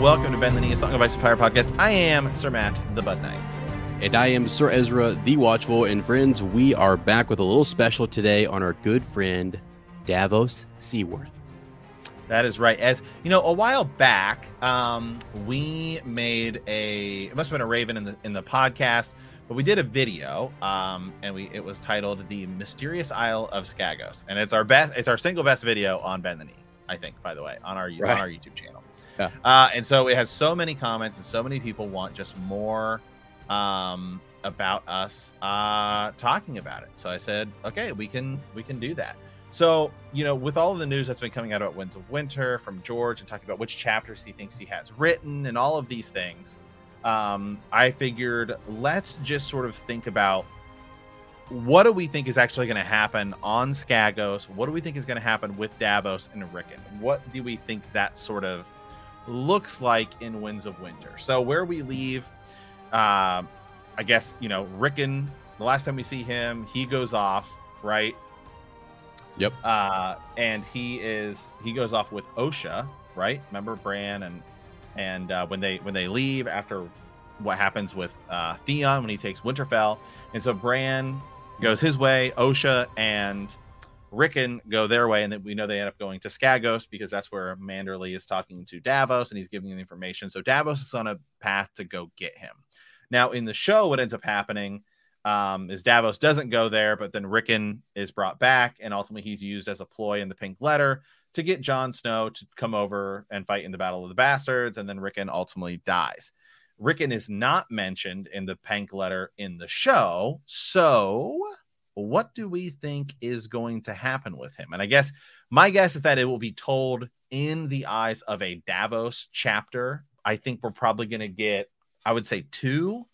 and welcome to Bend the Knee, a Song of Ice and Fire podcast. I am Sir Matt, the Bud Knight. And I am Sir Ezra, the Watchful. And friends, we are back with a little special today on our good friend, Davos Seaworth. That is right. As you know, a while back, um, we made a it must have been a Raven in the in the podcast, but we did a video, um, and we it was titled "The Mysterious Isle of Skagos," and it's our best, it's our single best video on Bend the Knee, I think. By the way, on our Right. on our YouTube channel. Yeah. Uh, and so it has so many comments, and so many people want just more um, about us uh, talking about it. So I said, okay, we can we can do that. So you know, with all of the news that's been coming out about Winds of Winter from George and talking about which chapters he thinks he has written and all of these things, um, I figured let's just sort of think about what do we think is actually going to happen on Skagos? What do we think is going to happen with Davos and Rickon? What do we think that sort of looks like in Winds of Winter? So where we leave, uh, I guess you know Rickon. The last time we see him, he goes off, right? Yep. Uh, and he is he goes off with Osha, right? Remember Bran and and uh, when they when they leave after what happens with uh, Theon when he takes Winterfell, and so Bran goes his way, Osha and Rickon go their way, and then we know they end up going to Skagos because that's where Manderley is talking to Davos and he's giving the information. So Davos is on a path to go get him. Now in the show, what ends up happening um, is Davos doesn't go there, but then Rickon is brought back, and ultimately he's used as a ploy in the Pink Letter to get Jon Snow to come over and fight in the Battle of the Bastards, and then Rickon ultimately dies. Rickon is not mentioned in the Pink Letter in the show, so what do we think is going to happen with him? And I guess my guess is that it will be told in the eyes of a Davos chapter. I think we're probably going to get, I would say, two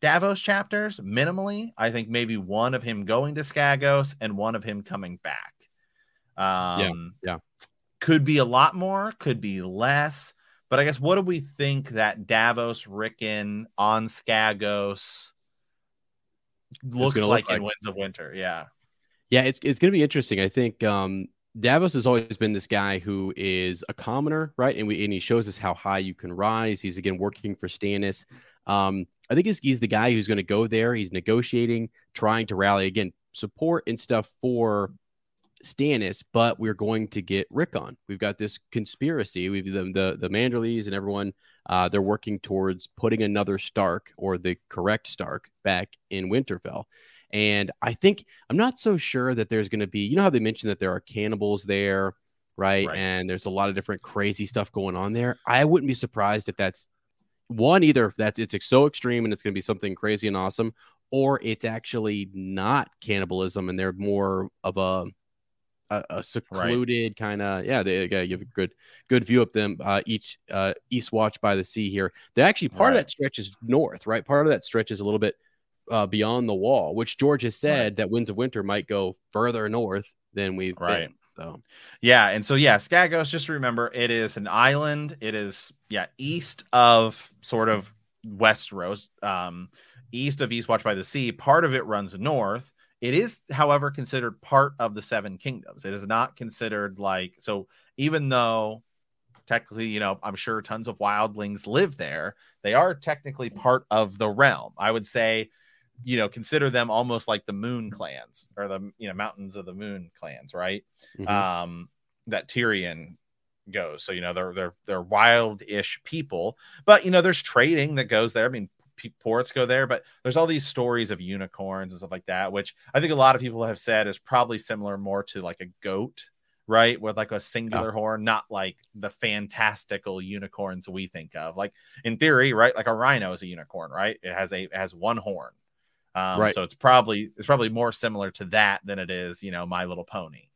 Davos chapters minimally. I think maybe one of him going to Skagos and one of him coming back. Um, yeah. Could be a lot more, could be less. But I guess what do we think that Davos Rickon on Skagos looks gonna like, in. Winds of Winter? Yeah. Yeah, it's it's gonna be interesting. I think um, Davos has always been this guy who is a commoner, right? And we and he shows us how high you can rise. He's again working for Stannis. Um, I think he's, he's the guy who's going to go there. He's negotiating, trying to rally again support and stuff for Stannis, but we're going to get Rickon. We've got this conspiracy. We've the the, the Manderleys and everyone. Uh, they're working towards putting another Stark or the correct Stark back in Winterfell. And I think I'm not so sure that there's going to be. You know how they mentioned that there are cannibals there, right? Right. And there's a lot of different crazy stuff going on there. I wouldn't be surprised if that's one either that's it's so extreme and it's going to be something crazy and awesome, or it's actually not cannibalism and they're more of a a, a secluded right. kind of yeah they, you have a good good view of them uh, each uh, east watch by the sea here they actually part right. of that stretch is north right part of that stretch is a little bit uh, beyond the wall which george has said right. that winds of winter might go further north than we've right been. so yeah and so yeah skagos just remember it is an island it is yeah east of sort of westeros um east of east watch by the sea part of it runs north it is, however, considered part of the Seven Kingdoms. It is not considered like so. Even though technically, you know, I'm sure tons of wildlings live there, they are technically part of the realm. I would say, you know, consider them almost like the Moon clans or the you know Mountains of the Moon clans, right? Mm-hmm. Um, that Tyrion goes. So you know they're they're they're wild-ish people, but you know there's trading that goes there. I mean, ports go there, but there's all these stories of unicorns and stuff like that, which I think a lot of people have said is probably similar more to like a goat, right? With like a singular oh. horn, not like the fantastical unicorns we think of. Like in theory, right? Like a rhino is a unicorn, right? It has a it has one horn. Um, right. So it's probably it's probably more similar to that than it is, you know, My Little Pony.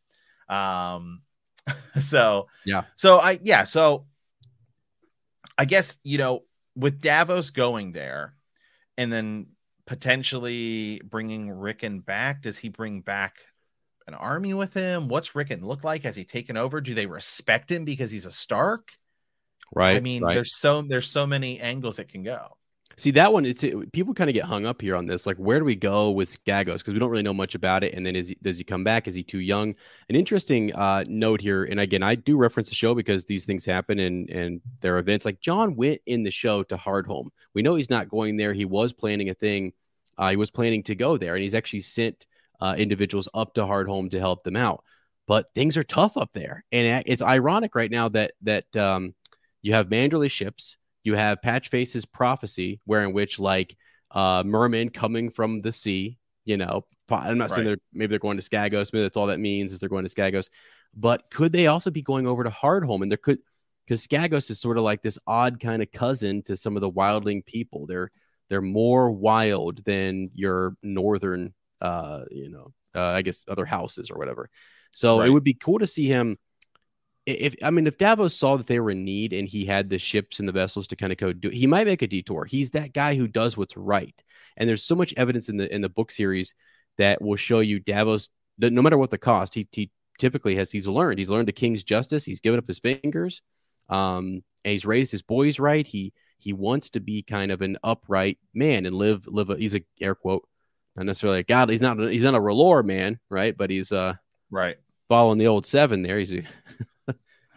Um, so yeah. So I yeah. So I guess you know with Davos going there, and then potentially bringing Rickon back. Does he bring back an army with him? What's Rickon look like? Has he taken over? Do they respect him because he's a Stark? Right. I mean, right. there's so there's so many angles it can go. See that one, it's it, people kind of get hung up here on this. Like, where do we go with Skagos? Because we don't really know much about it. And then is he, does he come back? Is he too young? An interesting uh, note here, and again, I do reference the show because these things happen and and there are events. Like Jon went in the show to Hardhome. We know he's not going there. He was planning a thing. Uh, he was planning to go there, and he's actually sent uh, individuals up to Hardhome to help them out. But things are tough up there, and it's ironic right now that that um, you have Manderley ships you have Patchface's prophecy, where in which like uh, mermen coming from the sea, you know, I'm not right. saying they're maybe they're going to Skagos, maybe that's all that means is they're going to Skagos, but could they also be going over to Hardhome? And there could because Skagos is sort of like this odd kind of cousin to some of the wildling people. They're they're more wild than your northern, uh, you know, uh, I guess other houses or whatever. So right. it would be cool to see him if I mean if Davos saw that they were in need and he had the ships and the vessels to kind of go do he might make a detour. He's that guy who does what's right. And there's so much evidence in the in the book series that will show you Davos that no matter what the cost, he he typically has he's learned. He's learned the king's justice. He's given up his fingers. Um, and he's raised his boys right. He he wants to be kind of an upright man and live live a he's a air quote not necessarily a god. He's not he's not a R'hllor man, right? But he's uh right following the old seven there. He's a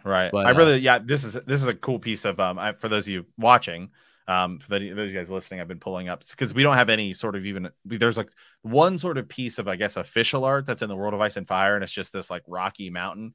Right. But, I really, uh, yeah, this is this is a cool piece of um I, for those of you watching, um for those of you guys listening, I've been pulling up because we don't have any sort of even there's like one sort of piece of I guess official art that's in the world of ice and fire, and it's just this like rocky mountain.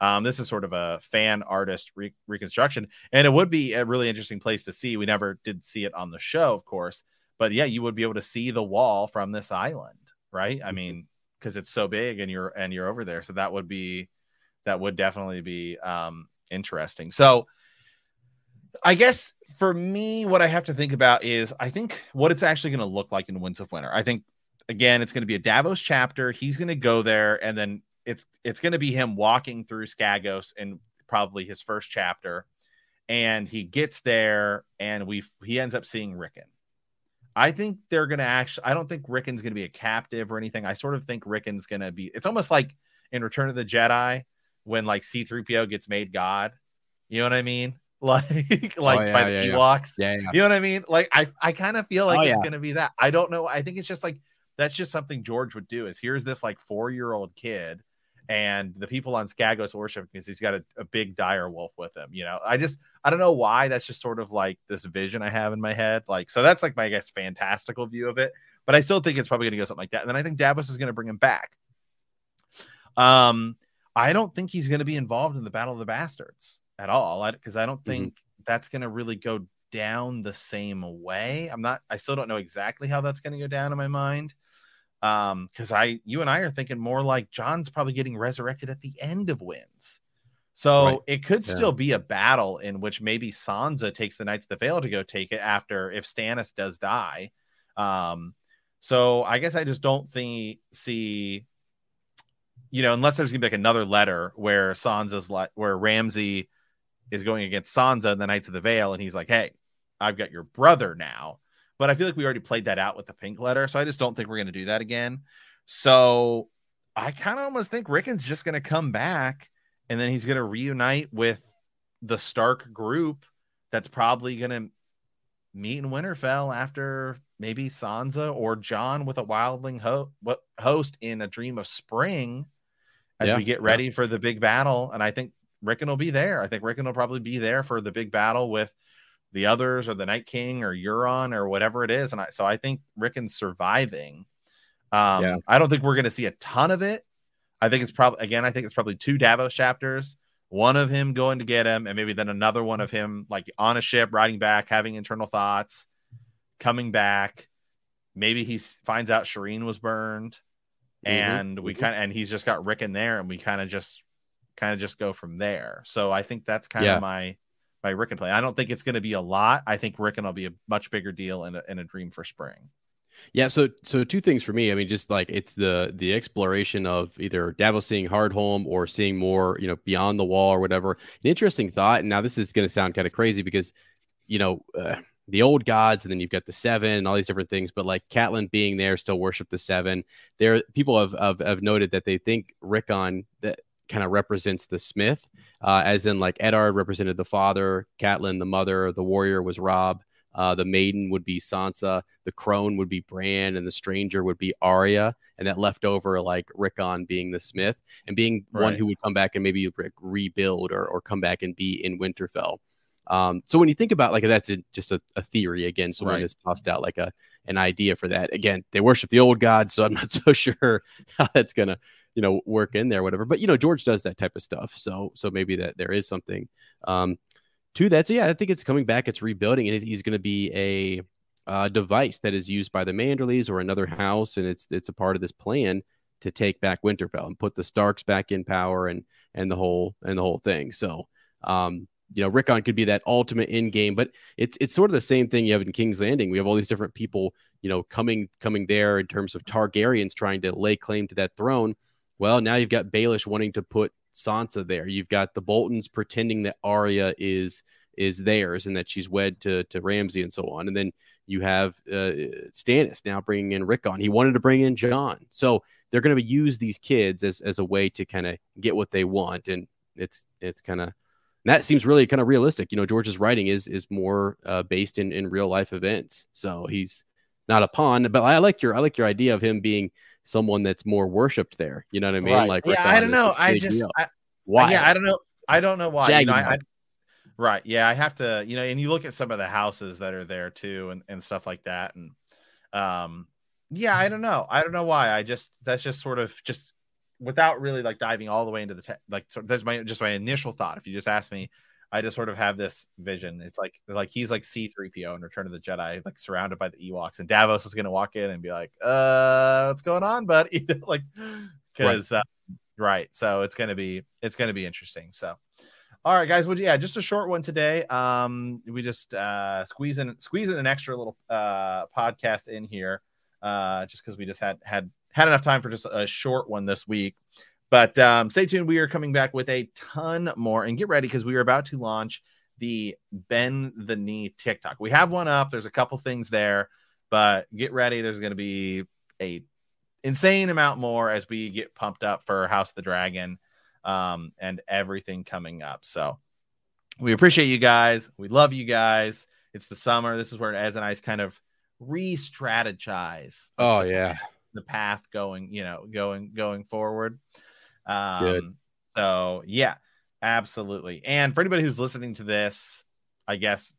Um, this is sort of a fan artist re- reconstruction, and it would be a really interesting place to see. We never did see it on the show, of course, but yeah, you would be able to see the wall from this island, right? I mm-hmm. mean, because it's so big and you're and you're over there, so that would be that would definitely be um, interesting. So, I guess for me, what I have to think about is I think what it's actually going to look like in Winds of Winter. I think again, it's going to be a Davos chapter. He's going to go there, and then it's it's going to be him walking through Skagos in probably his first chapter, and he gets there, and we he ends up seeing Rickon. I think they're going to actually. I don't think Rickon's going to be a captive or anything. I sort of think Rickon's going to be. It's almost like in Return of the Jedi when like C3PO gets made God. You know what I mean? Like like oh, yeah, by the yeah, Ewoks. Yeah. yeah. You know what I mean? Like I I kind of feel like oh, it's going to be that. I don't know. I think it's just like that's just something George would do. Is here's this like four year old kid and the people on Skagos worship because he's got a, a, big dire wolf with him. You know, I just I don't know why that's just sort of like this vision I have in my head. Like, so that's like my I guess fantastical view of it. But I still think it's probably gonna go something like that. And then I think Davos is gonna bring him back. Um, I don't think he's gonna be involved in the Battle of the Bastards at all, because I, I, don't mm-hmm. think mm-hmm. that's gonna really go down the same way. I'm not I still don't know exactly how that's gonna go down in my mind um because i you and i are thinking more like Jon's probably getting resurrected at the end of Winds so right. it could yeah. still be a battle in which maybe sansa takes the knights of the vale to go take it after if stannis does die um so i guess i just don't think see you know unless there's gonna be like another letter where sansa's like where ramsay is going against sansa and the knights of the vale and he's like hey i've got your brother now but I feel like we already played that out with the pink letter. So I just don't think we're going to do that again. So I kind of almost think Rickon's just going to come back and then he's going to reunite with the Stark group that's probably going to meet in Winterfell after maybe Sansa or Jon with a wildling ho- host in a dream of spring as yeah, we get ready yeah. for the big battle. And I think Rickon will be there. I think Rickon will probably be there for the big battle with the others or the Night King or Euron or whatever it is. And I, so I think Rickon's surviving. Um, yeah. I don't think we're going to see a ton of it. I think it's probably, again, I think it's probably two Davos chapters, one of him going to get him, and maybe then another one of him like on a ship, riding back, having internal thoughts, coming back. Maybe he finds out Shireen was burned. Mm-hmm. And we mm-hmm. kind of, and he's just got Rickon there, and we kind of just, kind of just go from there. So I think that's kind of my, by Rickon play. I don't think it's going to be a lot. I think Rickon will be a much bigger deal in a, dream for spring. Yeah, so so two things for me. I mean, just like it's the the exploration of either Davos seeing Hardhome or seeing more, you know, beyond the wall or whatever. An interesting thought. And now this is going to sound kind of crazy because, you know, uh, the old gods, and then you've got the seven and all these different things. But like Catelyn being there, still worship the seven. There, people have, have have noted that they think Rickon that kind of represents the Smith, uh, as in like Eddard represented the father, Catelyn the mother, the warrior was Robb, uh, the maiden would be Sansa, the crone would be Bran, and the stranger would be Arya, and that left over like Rickon being the Smith and being right. one who would come back and maybe re- rebuild or, or come back and be in Winterfell. Um, so when you think about like that's a, just a, a, theory again, someone right. has tossed out like a an idea for that. Again, they worship the old gods, so I'm not so sure how that's gonna you know work in there whatever but you know george does that type of stuff so so maybe that there is something um to that so yeah i think it's coming back it's rebuilding and he's going to be a uh, device that is used by the manderleys or another house and it's it's a part of this plan to take back winterfell and put the starks back in power and and the whole and the whole thing so um you know rickon could be that ultimate end game but it's it's sort of the same thing you have in king's landing. We have all these different people you know coming coming there in terms of targaryens trying to lay claim to that throne well, now you've got Baelish wanting to put Sansa there. You've got the Boltons pretending that Arya is is theirs and that she's wed to to Ramsay and so on. And then you have uh, Stannis now bringing in Rickon. He wanted to bring in Jon. So they're going to use these kids as as a way to kind of get what they want. And it's it's kind of that seems really kind of realistic. You know, George's writing is is more uh, based in in real life events. So he's not a pawn. But I like your I like your idea of him being someone that's more worshipped there. You know what I mean? Right. Like, yeah, I don't know. I just, I, why? Yeah, I don't know. I don't know why. You know, I, I, right. Yeah, I have to. You know, and you look at some of the houses that are there too, and and stuff like that, and um, yeah, I don't know. I don't know why. I just that's just sort of just without really like diving all the way into the te- like so that's my just my initial thought. If you just ask me, I just sort of have this vision. It's like like he's like C3PO in Return of the Jedi, like surrounded by the Ewoks, and Davos is gonna walk in and be like, uh, what's going on, bud? like because right. Uh, right. So it's gonna be it's gonna be interesting. So all right, guys. Well, yeah, just a short one today. Um, we just uh squeeze in squeeze in an extra little uh podcast in here, uh, just because we just had had had enough time for just a short one this week. But um, stay tuned. We are coming back with a ton more, and get ready because we are about to launch the bend the knee TikTok. We have one up. There's a couple things there, but get ready. There's going to be a insane amount more Ez we get pumped up for House of the Dragon um, and everything coming up. So we appreciate you guys. We love you guys. It's the summer. This is where as and I kind of re-strategize. Oh yeah, the path going, you know, going going forward. Um, good. So yeah, absolutely. And for anybody who's listening to this, I guess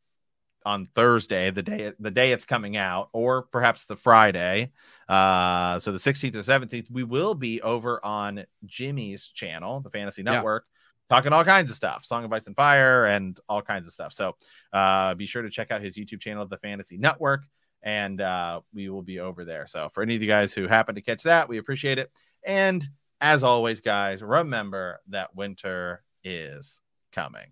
on Thursday, the day the day it's coming out, or perhaps the Friday. Uh, so the 16th or 17th, we will be over on Jimmy's channel, the Fantasy Network, yeah. talking all kinds of stuff, Song of Ice and Fire, and all kinds of stuff. So uh, be sure to check out his YouTube channel, the Fantasy Network, and uh, we will be over there. So for any of you guys who happen to catch that, we appreciate it. And as always, guys, remember that winter is coming.